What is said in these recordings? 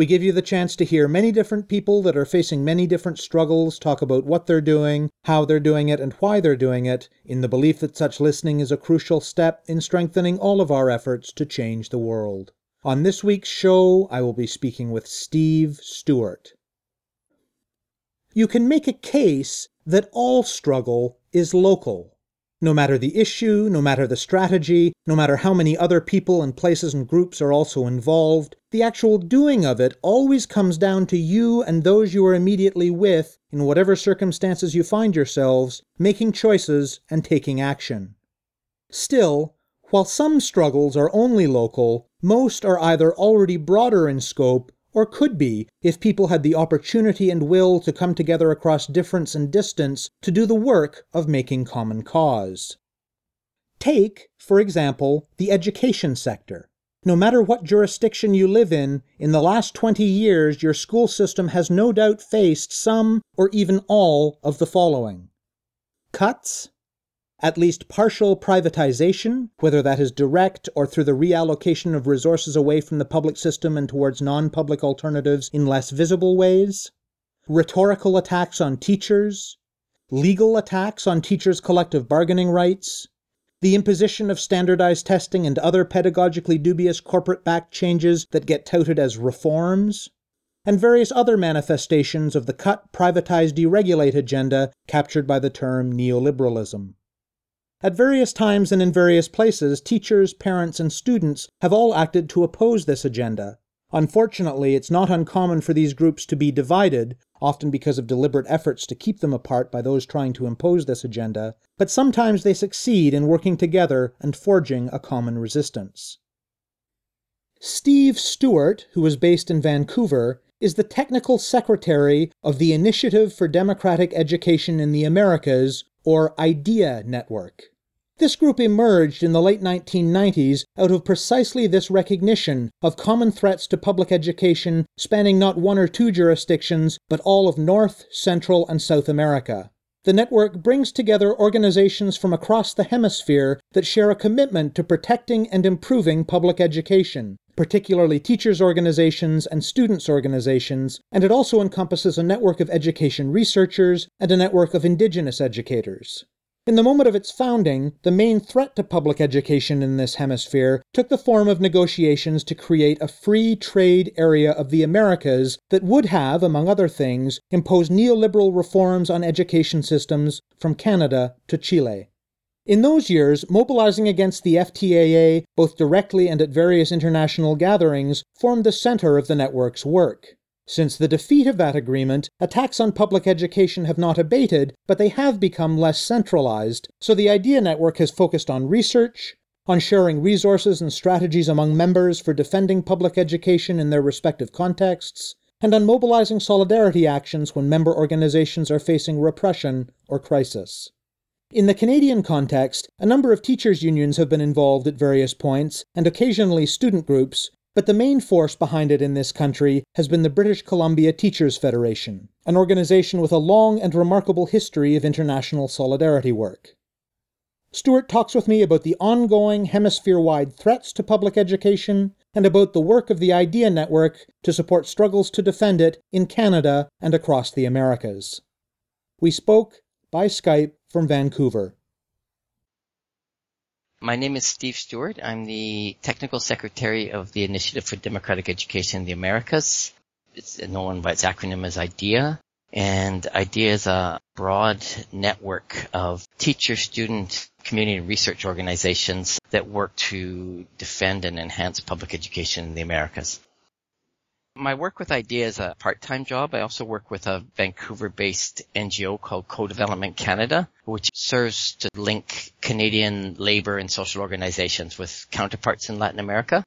We give you the chance to hear many different people that are facing many different struggles talk about what they're doing, how they're doing it, and why they're doing it, in the belief that such listening is a crucial step in strengthening all of our efforts to change the world. On this week's show, I will be speaking with Steve Stewart. You can make a case that all struggle is local. No matter the issue, no matter the strategy, no matter how many other people and places and groups are also involved, the actual doing of it always comes down to you and those you are immediately with, in whatever circumstances you find yourselves, making choices and taking action. Still, while some struggles are only local, most are either already broader in scope or could be if people had the opportunity and will to come together across difference and distance to do the work of making common cause. Take, for example, the education sector. No matter what jurisdiction you live in, in the last 20 years your school system has no doubt faced some or even all of the following cuts, at least partial privatization, whether that is direct or through the reallocation of resources away from the public system and towards non public alternatives in less visible ways, rhetorical attacks on teachers, legal attacks on teachers' collective bargaining rights, the imposition of standardized testing and other pedagogically dubious corporate backed changes that get touted as reforms, and various other manifestations of the cut, privatize, deregulate agenda captured by the term neoliberalism. At various times and in various places, teachers, parents, and students have all acted to oppose this agenda. Unfortunately, it's not uncommon for these groups to be divided, often because of deliberate efforts to keep them apart by those trying to impose this agenda, but sometimes they succeed in working together and forging a common resistance. Steve Stewart, who is based in Vancouver, is the technical secretary of the Initiative for Democratic Education in the Americas, or IDEA Network. This group emerged in the late 1990s out of precisely this recognition of common threats to public education spanning not one or two jurisdictions, but all of North, Central, and South America. The network brings together organizations from across the hemisphere that share a commitment to protecting and improving public education, particularly teachers' organizations and students' organizations, and it also encompasses a network of education researchers and a network of indigenous educators. In the moment of its founding, the main threat to public education in this hemisphere took the form of negotiations to create a free trade area of the Americas that would have, among other things, imposed neoliberal reforms on education systems from Canada to Chile. In those years, mobilizing against the FTAA, both directly and at various international gatherings, formed the center of the network's work. Since the defeat of that agreement, attacks on public education have not abated, but they have become less centralized, so the IDEA Network has focused on research, on sharing resources and strategies among members for defending public education in their respective contexts, and on mobilizing solidarity actions when member organizations are facing repression or crisis. In the Canadian context, a number of teachers' unions have been involved at various points, and occasionally student groups, but the main force behind it in this country has been the British Columbia Teachers Federation, an organization with a long and remarkable history of international solidarity work. Stewart talks with me about the ongoing hemisphere wide threats to public education and about the work of the IDEA Network to support struggles to defend it in Canada and across the Americas. We spoke by Skype from Vancouver. My name is Steve Stewart. I'm the technical secretary of the Initiative for Democratic Education in the Americas. It's known by its acronym as IDEA. And IDEA is a broad network of teacher, student, community and research organizations that work to defend and enhance public education in the Americas. My work with IDEA is a part-time job. I also work with a Vancouver-based NGO called Co-Development Canada, which serves to link Canadian labor and social organizations with counterparts in Latin America.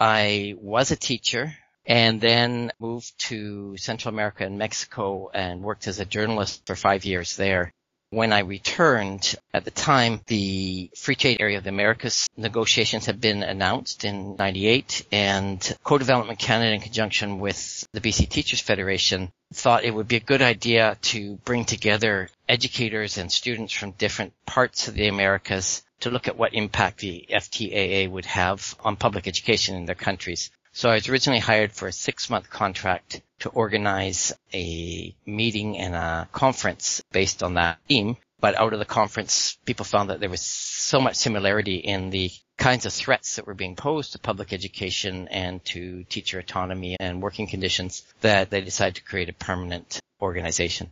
I was a teacher and then moved to Central America and Mexico and worked as a journalist for five years there. When I returned, at the time, the Free Trade Area of the Americas negotiations had been announced in 98 and Co-Development Canada in conjunction with the BC Teachers Federation thought it would be a good idea to bring together educators and students from different parts of the Americas to look at what impact the FTAA would have on public education in their countries. So I was originally hired for a six month contract to organize a meeting and a conference based on that theme. But out of the conference, people found that there was so much similarity in the kinds of threats that were being posed to public education and to teacher autonomy and working conditions that they decided to create a permanent organization.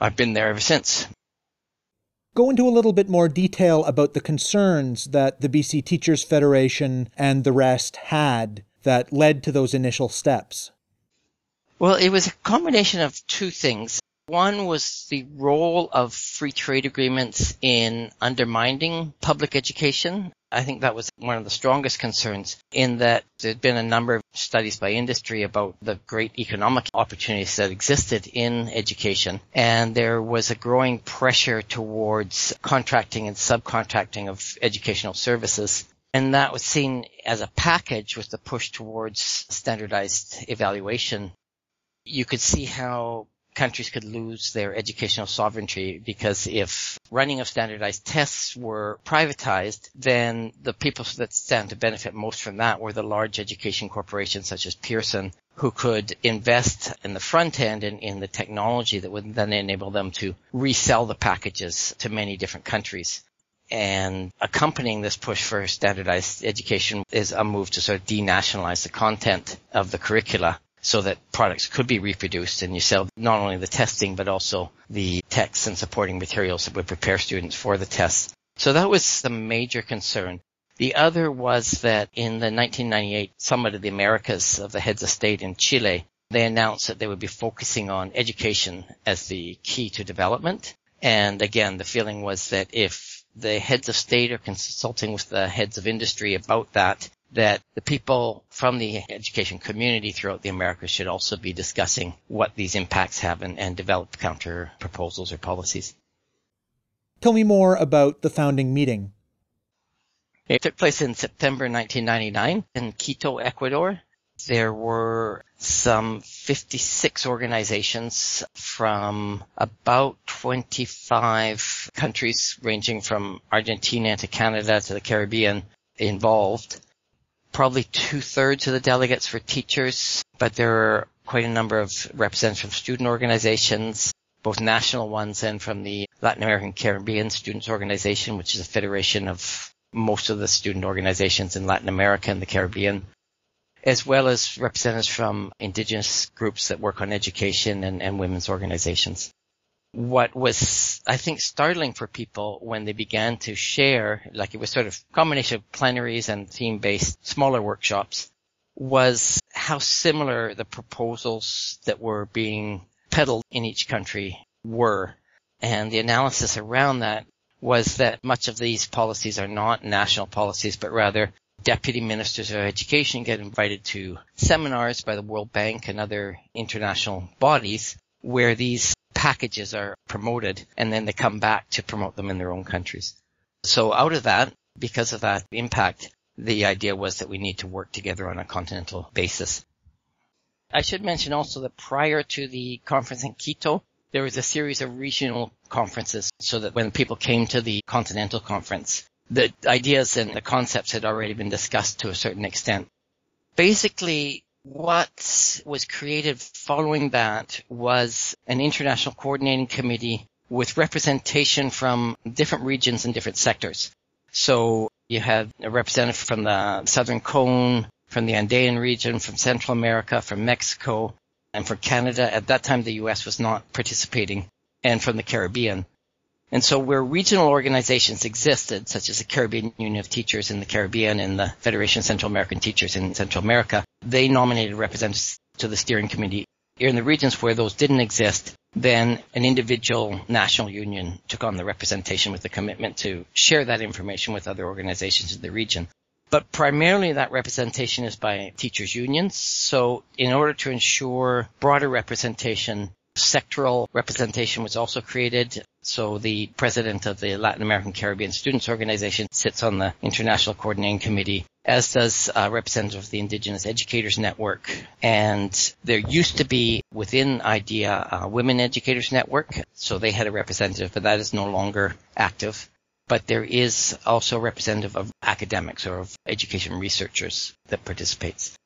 I've been there ever since. Go into a little bit more detail about the concerns that the BC Teachers Federation and the rest had that led to those initial steps? Well, it was a combination of two things. One was the role of free trade agreements in undermining public education. I think that was one of the strongest concerns in that there'd been a number of studies by industry about the great economic opportunities that existed in education. And there was a growing pressure towards contracting and subcontracting of educational services and that was seen as a package with the push towards standardized evaluation. You could see how countries could lose their educational sovereignty because if running of standardized tests were privatized, then the people that stand to benefit most from that were the large education corporations such as Pearson, who could invest in the front end and in the technology that would then enable them to resell the packages to many different countries. And accompanying this push for standardized education is a move to sort of denationalize the content of the curricula so that products could be reproduced and you sell not only the testing but also the texts and supporting materials that would prepare students for the tests. So that was the major concern. The other was that in the 1998 Summit of the Americas of the heads of state in Chile, they announced that they would be focusing on education as the key to development. And again, the feeling was that if the heads of state are consulting with the heads of industry about that, that the people from the education community throughout the Americas should also be discussing what these impacts have and, and develop counter proposals or policies. Tell me more about the founding meeting. It took place in September 1999 in Quito, Ecuador. There were some 56 organizations from about 25 countries ranging from Argentina to Canada to the Caribbean involved. Probably two thirds of the delegates were teachers, but there were quite a number of representatives from student organizations, both national ones and from the Latin American Caribbean Students Organization, which is a federation of most of the student organizations in Latin America and the Caribbean as well as representatives from indigenous groups that work on education and, and women's organizations. What was, I think, startling for people when they began to share, like it was sort of combination of plenaries and theme-based smaller workshops, was how similar the proposals that were being peddled in each country were. And the analysis around that was that much of these policies are not national policies, but rather deputy ministers of education get invited to seminars by the World Bank and other international bodies where these packages are promoted and then they come back to promote them in their own countries. So out of that, because of that impact, the idea was that we need to work together on a continental basis. I should mention also that prior to the conference in Quito, there was a series of regional conferences so that when people came to the continental conference, the ideas and the concepts had already been discussed to a certain extent. Basically, what was created following that was an international coordinating committee with representation from different regions and different sectors. So you had a representative from the Southern Cone, from the Andean region, from Central America, from Mexico, and from Canada. At that time, the U.S. was not participating, and from the Caribbean. And so where regional organizations existed, such as the Caribbean Union of Teachers in the Caribbean and the Federation of Central American Teachers in Central America, they nominated representatives to the steering committee. In the regions where those didn't exist, then an individual national union took on the representation with the commitment to share that information with other organizations in the region. but primarily that representation is by teachers unions. So in order to ensure broader representation, sectoral representation was also created. So the president of the Latin American Caribbean Students Organization sits on the International Coordinating Committee, as does a representative of the Indigenous Educators Network. And there used to be within IDEA a Women Educators Network, so they had a representative, but that is no longer active but there is also a representative of academics or of education researchers that participates.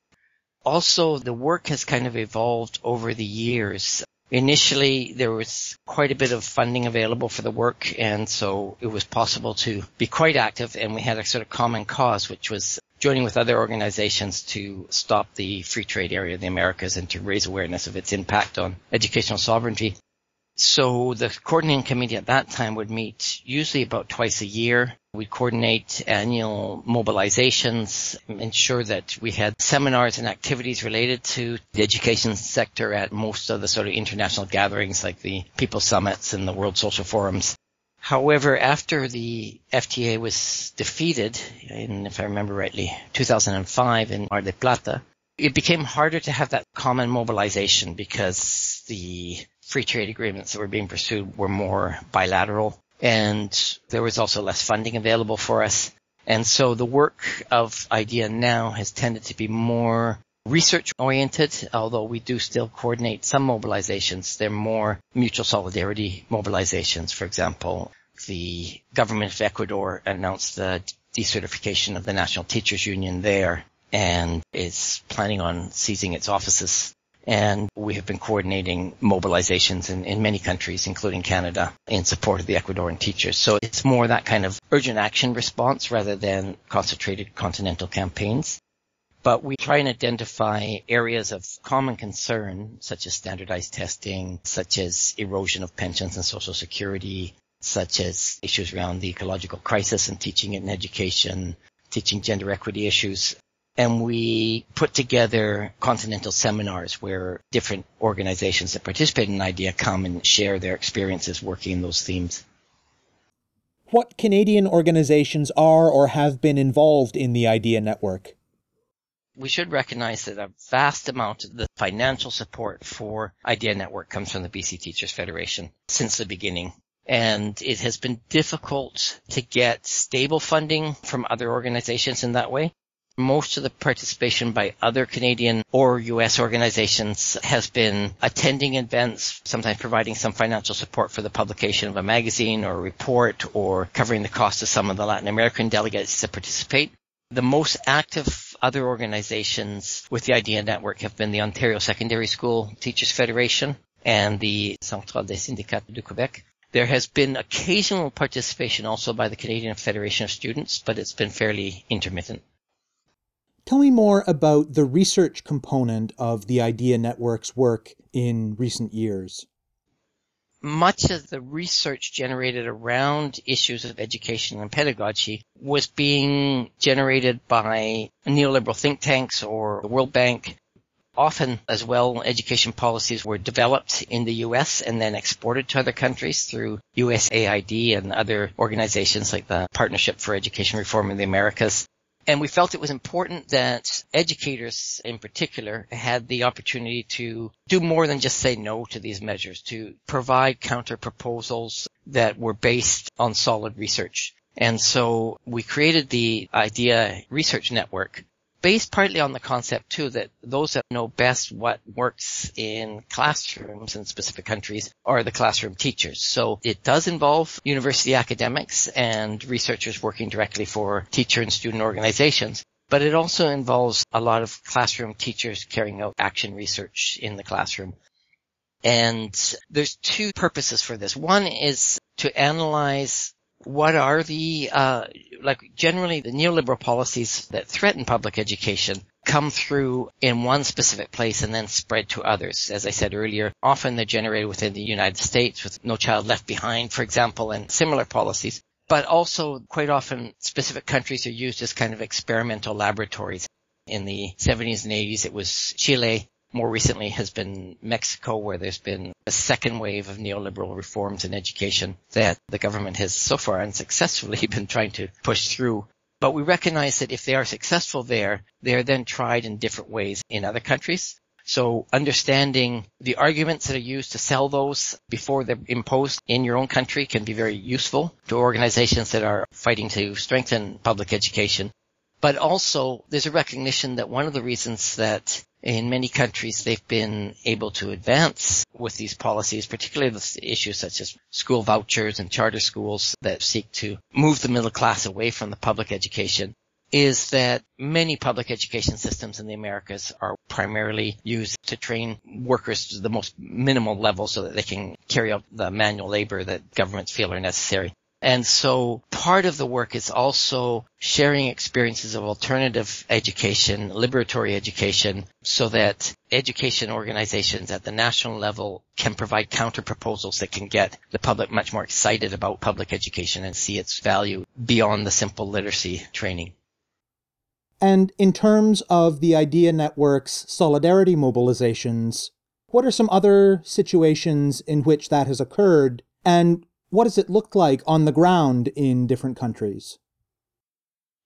Also, the work has kind of evolved over the years. Initially, there was quite a bit of funding available for the work, and so it was possible to be quite active, and we had a sort of common cause, which was joining with other organizations to stop the free trade area of the Americas and to raise awareness of its impact on educational sovereignty. So the coordinating committee at that time would meet usually about twice a year. We'd coordinate annual mobilizations, ensure that we had seminars and activities related to the education sector at most of the sort of international gatherings like the People Summits and the World Social Forums. However, after the FTA was defeated, in, if I remember rightly, 2005 in Mar del Plata, it became harder to have that common mobilization because the free trade agreements that were being pursued were more bilateral and there was also less funding available for us. And so the work of IDEA now has tended to be more research oriented, although we do still coordinate some mobilizations. They're more mutual solidarity mobilizations. For example, the government of Ecuador announced the decertification of the National Teachers Union there and is planning on seizing its offices and we have been coordinating mobilizations in, in many countries, including Canada, in support of the Ecuadorian teachers. So it's more that kind of urgent action response rather than concentrated continental campaigns. But we try and identify areas of common concern, such as standardized testing, such as erosion of pensions and social security, such as issues around the ecological crisis and teaching and education, teaching gender equity issues, and we put together continental seminars where different organizations that participate in IDEA come and share their experiences working in those themes. What Canadian organizations are or have been involved in the IDEA network? We should recognize that a vast amount of the financial support for IDEA Network comes from the BC Teachers Federation since the beginning and it has been difficult to get stable funding from other organizations in that way. Most of the participation by other Canadian or US organizations has been attending events, sometimes providing some financial support for the publication of a magazine or a report or covering the cost of some of the Latin American delegates to participate. The most active other organizations with the IDEA network have been the Ontario Secondary School Teachers Federation and the Centrale des Syndicats du Québec. There has been occasional participation also by the Canadian Federation of Students, but it's been fairly intermittent. Tell me more about the research component of the IDEA Network's work in recent years. Much of the research generated around issues of education and pedagogy was being generated by neoliberal think tanks or the World Bank. Often as well, education policies were developed in the US and then exported to other countries through USAID and other organizations like the Partnership for Education Reform in the Americas. And we felt it was important that educators in particular had the opportunity to do more than just say no to these measures, to provide counter proposals that were based on solid research. And so we created the IDEA Research Network based partly on the concept too that those that know best what works in classrooms in specific countries are the classroom teachers. So it does involve university academics and researchers working directly for teacher and student organizations. But it also involves a lot of classroom teachers carrying out action research in the classroom. And there's two purposes for this. One is to analyze what are the, uh, like generally the neoliberal policies that threaten public education come through in one specific place and then spread to others. As I said earlier, often they're generated within the United States with No Child Left Behind, for example, and similar policies. But also quite often specific countries are used as kind of experimental laboratories. In the 70s and 80s, it was Chile more recently has been Mexico, where there's been a second wave of neoliberal reforms in education that the government has so far unsuccessfully been trying to push through. But we recognize that if they are successful there, they are then tried in different ways in other countries. So understanding the arguments that are used to sell those before they're imposed in your own country can be very useful to organizations that are fighting to strengthen public education. But also there's a recognition that one of the reasons that in many countries they've been able to advance with these policies, particularly the issues such as school vouchers and charter schools that seek to move the middle class away from the public education is that many public education systems in the Americas are primarily used to train workers to the most minimal level so that they can carry out the manual labor that governments feel are necessary. And so part of the work is also sharing experiences of alternative education, liberatory education, so that education organizations at the national level can provide counter proposals that can get the public much more excited about public education and see its value beyond the simple literacy training. And in terms of the IDEA Network's solidarity mobilizations, what are some other situations in which that has occurred? And what does it look like on the ground in different countries?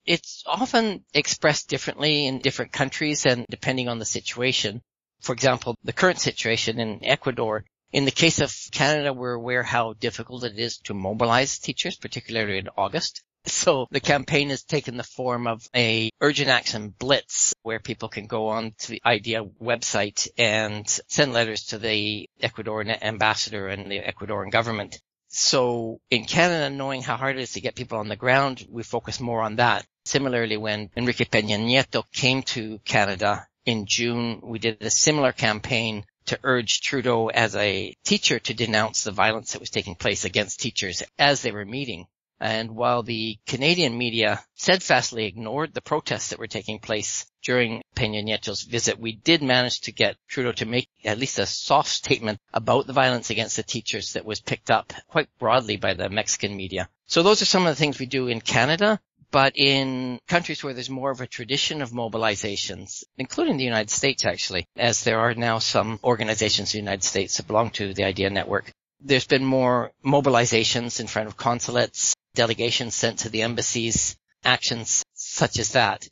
It's often expressed differently in different countries and depending on the situation. For example, the current situation in Ecuador, in the case of Canada, we're aware how difficult it is to mobilize teachers, particularly in August. So the campaign has taken the form of a urgent action blitz where people can go on to the IDEA website and send letters to the Ecuadorian ambassador and the Ecuadorian government. So in Canada, knowing how hard it is to get people on the ground, we focus more on that. Similarly, when Enrique Peña Nieto came to Canada in June, we did a similar campaign to urge Trudeau as a teacher to denounce the violence that was taking place against teachers as they were meeting. And while the Canadian media steadfastly ignored the protests that were taking place during Peña Nieto's visit, we did manage to get Trudeau to make at least a soft statement about the violence against the teachers that was picked up quite broadly by the Mexican media. So those are some of the things we do in Canada. But in countries where there's more of a tradition of mobilizations, including the United States actually, as there are now some organizations in the United States that belong to the IDEA network, there's been more mobilizations in front of consulates, delegations sent to the embassies, actions such as that.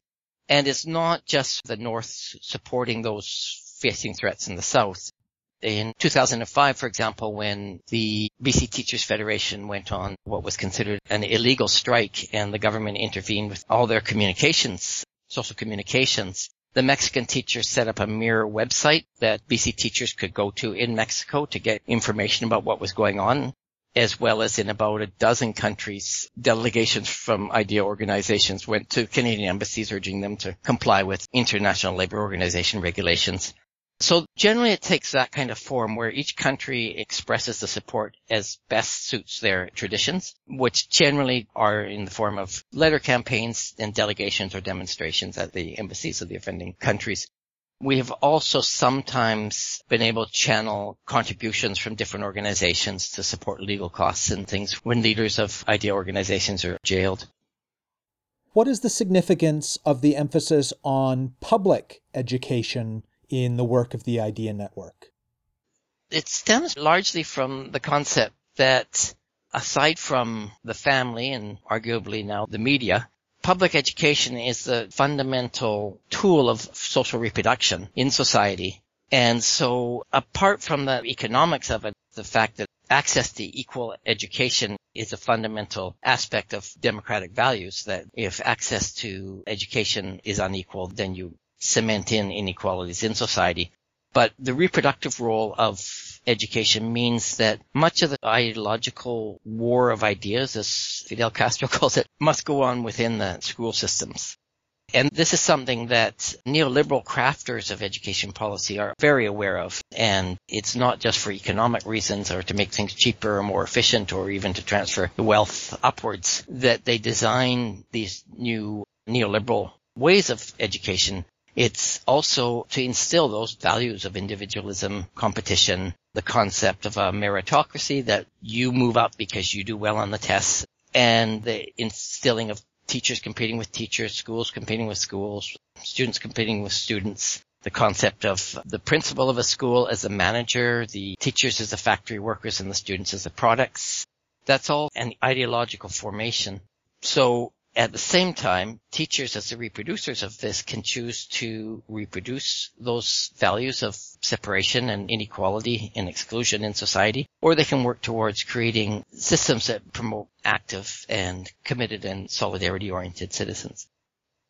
And it's not just the North supporting those facing threats in the South. In 2005, for example, when the BC Teachers Federation went on what was considered an illegal strike and the government intervened with all their communications, social communications, the Mexican teachers set up a mirror website that BC teachers could go to in Mexico to get information about what was going on, as well as in about a dozen countries, delegations from IDEA organizations went to Canadian embassies urging them to comply with International Labor Organization regulations. So generally it takes that kind of form where each country expresses the support as best suits their traditions, which generally are in the form of letter campaigns and delegations or demonstrations at the embassies of the offending countries. We have also sometimes been able to channel contributions from different organizations to support legal costs and things when leaders of IDEA organizations are jailed. What is the significance of the emphasis on public education in the work of the IDEA Network? It stems largely from the concept that aside from the family and arguably now the media, public education is the fundamental tool of social reproduction in society. And so apart from the economics of it, the fact that access to equal education is a fundamental aspect of democratic values that if access to education is unequal, then you cement in inequalities in society. But the reproductive role of education means that much of the ideological war of ideas, as Fidel Castro calls it, must go on within the school systems. And this is something that neoliberal crafters of education policy are very aware of. And it's not just for economic reasons or to make things cheaper or more efficient or even to transfer the wealth upwards that they design these new neoliberal ways of education it's also to instill those values of individualism, competition, the concept of a meritocracy that you move up because you do well on the tests and the instilling of teachers competing with teachers, schools competing with schools, students competing with students, the concept of the principal of a school as a manager, the teachers as the factory workers and the students as the products. That's all an ideological formation. So At the same time, teachers as the reproducers of this can choose to reproduce those values of separation and inequality and exclusion in society, or they can work towards creating systems that promote active and committed and solidarity oriented citizens.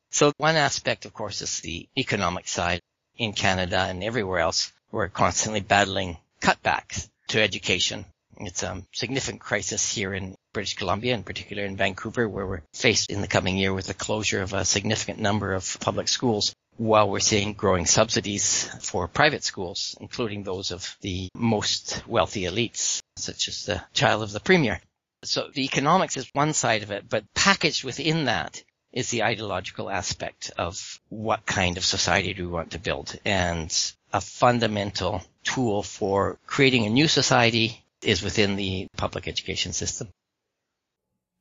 So one aspect, of course, is the economic side in Canada and everywhere else. We're constantly battling cutbacks to education. It's a significant crisis here in British Columbia, in particular in Vancouver, where we're faced in the coming year with the closure of a significant number of public schools while we're seeing growing subsidies for private schools, including those of the most wealthy elites, such as the child of the premier. So the economics is one side of it, but packaged within that is the ideological aspect of what kind of society do we want to build. And a fundamental tool for creating a new society is within the public education system.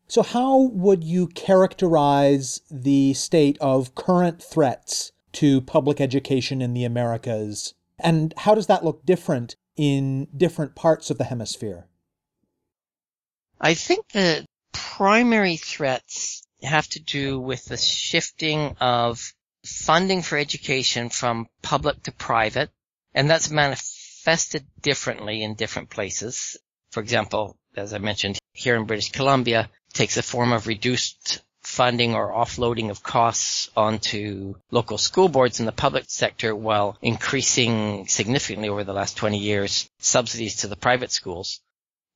So, how would you characterize the state of current threats to public education in the Americas? And how does that look different in different parts of the hemisphere? I think the primary threats have to do with the shifting of funding for education from public to private, and that's manifested differently in different places. For example, as I mentioned, here in British Columbia, takes a form of reduced funding or offloading of costs onto local school boards in the public sector while increasing significantly over the last 20 years subsidies to the private schools.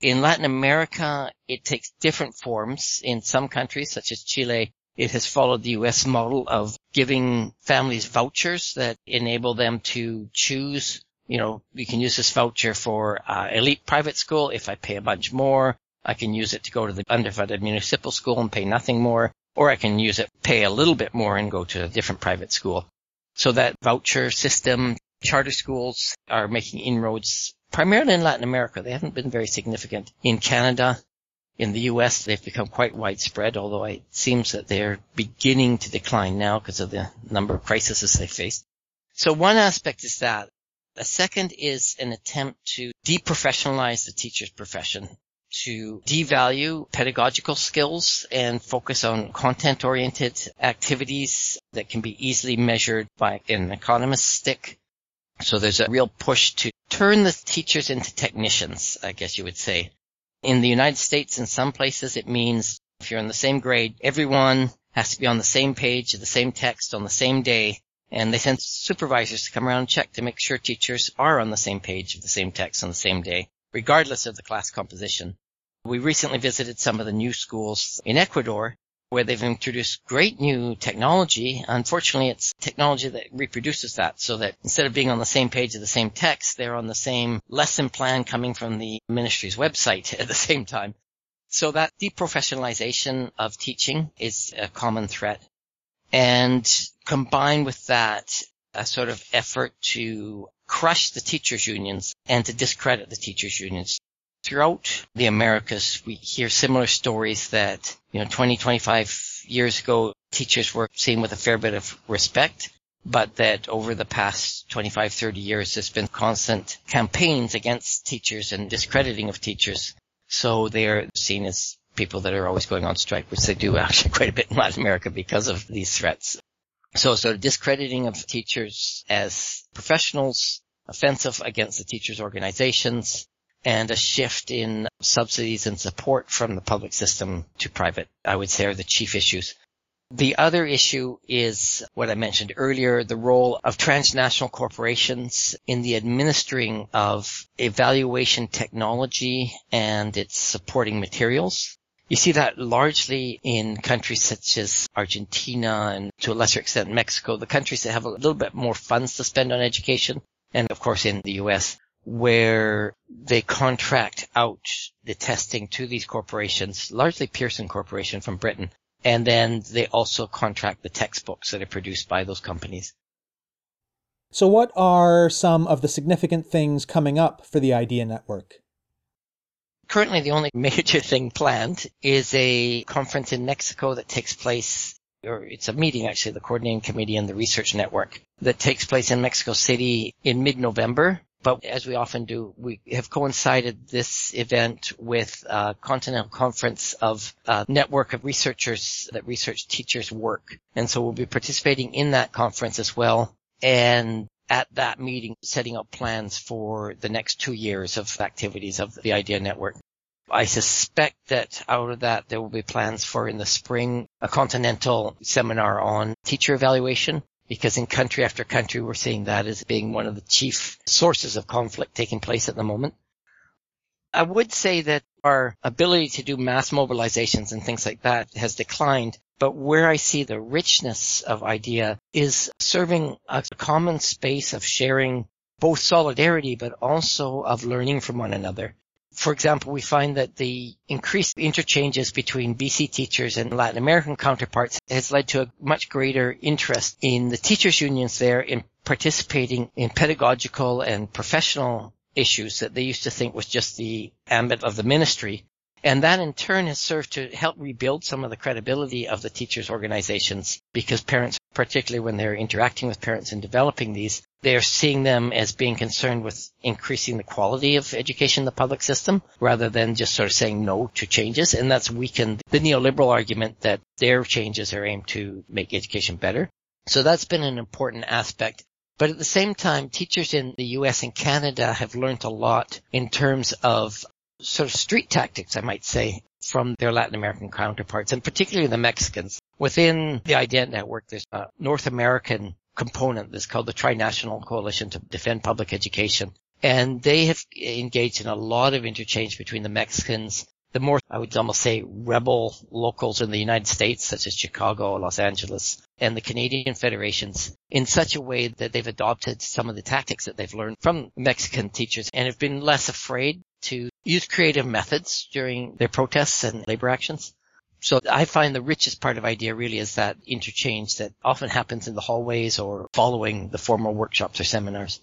In Latin America, it takes different forms. In some countries, such as Chile, it has followed the US model of giving families vouchers that enable them to choose, you know, you can use this voucher for uh, elite private school if I pay a bunch more. I can use it to go to the underfunded municipal school and pay nothing more, or I can use it, pay a little bit more and go to a different private school. So that voucher system, charter schools are making inroads primarily in Latin America. They haven't been very significant in Canada. In the US, they've become quite widespread, although it seems that they're beginning to decline now because of the number of crises they face. So one aspect is that. The second is an attempt to deprofessionalize the teacher's profession to devalue pedagogical skills and focus on content oriented activities that can be easily measured by an economist stick. So there's a real push to turn the teachers into technicians, I guess you would say. In the United States, in some places, it means if you're in the same grade, everyone has to be on the same page of the same text on the same day. And they send supervisors to come around and check to make sure teachers are on the same page of the same text on the same day, regardless of the class composition. We recently visited some of the new schools in Ecuador where they've introduced great new technology. Unfortunately, it's technology that reproduces that so that instead of being on the same page of the same text, they're on the same lesson plan coming from the ministry's website at the same time. So that deprofessionalization of teaching is a common threat. And combined with that, a sort of effort to crush the teachers unions and to discredit the teachers unions. Throughout the Americas, we hear similar stories that, you know, 20, 25 years ago, teachers were seen with a fair bit of respect, but that over the past 25, 30 years, there's been constant campaigns against teachers and discrediting of teachers. So they're seen as people that are always going on strike, which they do actually quite a bit in Latin America because of these threats. So of discrediting of teachers as professionals, offensive against the teachers organizations, and a shift in subsidies and support from the public system to private, I would say are the chief issues. The other issue is what I mentioned earlier, the role of transnational corporations in the administering of evaluation technology and its supporting materials. You see that largely in countries such as Argentina and to a lesser extent Mexico, the countries that have a little bit more funds to spend on education. And of course in the US, where they contract out the testing to these corporations, largely Pearson Corporation from Britain, and then they also contract the textbooks that are produced by those companies. So, what are some of the significant things coming up for the Idea Network? Currently, the only major thing planned is a conference in Mexico that takes place, or it's a meeting actually, the coordinating committee and the research network that takes place in Mexico City in mid-November But as we often do, we have coincided this event with a continental conference of a network of researchers that research teachers' work. And so we'll be participating in that conference as well. And at that meeting, setting up plans for the next two years of activities of the IDEA Network. I suspect that out of that, there will be plans for in the spring, a continental seminar on teacher evaluation because in country after country, we're seeing that as being one of the chief sources of conflict taking place at the moment. I would say that our ability to do mass mobilizations and things like that has declined, but where I see the richness of IDEA is serving a common space of sharing both solidarity, but also of learning from one another. For example, we find that the increased interchanges between BC teachers and Latin American counterparts has led to a much greater interest in the teachers unions there in participating in pedagogical and professional issues that they used to think was just the ambit of the ministry. And that in turn has served to help rebuild some of the credibility of the teachers organizations because parents, particularly when they're interacting with parents and developing these, they're seeing them as being concerned with increasing the quality of education in the public system rather than just sort of saying no to changes. And that's weakened the neoliberal argument that their changes are aimed to make education better. So that's been an important aspect. But at the same time, teachers in the US and Canada have learned a lot in terms of sort of street tactics, I might say, from their Latin American counterparts, and particularly the Mexicans. Within the IDEA network, there's a North American component that's called the Trinational Coalition to Defend Public Education. And they have engaged in a lot of interchange between the Mexicans, the more, I would almost say, rebel locals in the United States, such as Chicago, Los Angeles, and the Canadian federations in such a way that they've adopted some of the tactics that they've learned from Mexican teachers and have been less afraid to use creative methods during their protests and labor actions. So I find the richest part of IDEA really is that interchange that often happens in the hallways or following the formal workshops or seminars.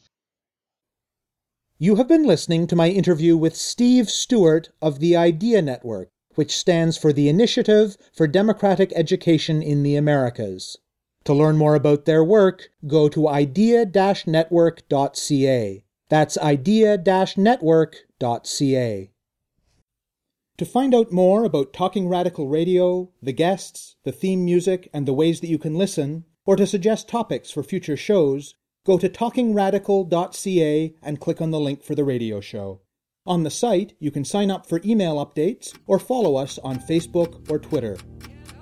You have been listening to my interview with Steve Stewart of the IDEA Network, which stands for the Initiative for Democratic Education in the Americas. To learn more about their work, go to idea-network.ca. That's idea-network.ca. To find out more about Talking Radical Radio, the guests, the theme music, and the ways that you can listen, or to suggest topics for future shows, go to talkingradical.ca and click on the link for the radio show. On the site, you can sign up for email updates or follow us on Facebook or Twitter.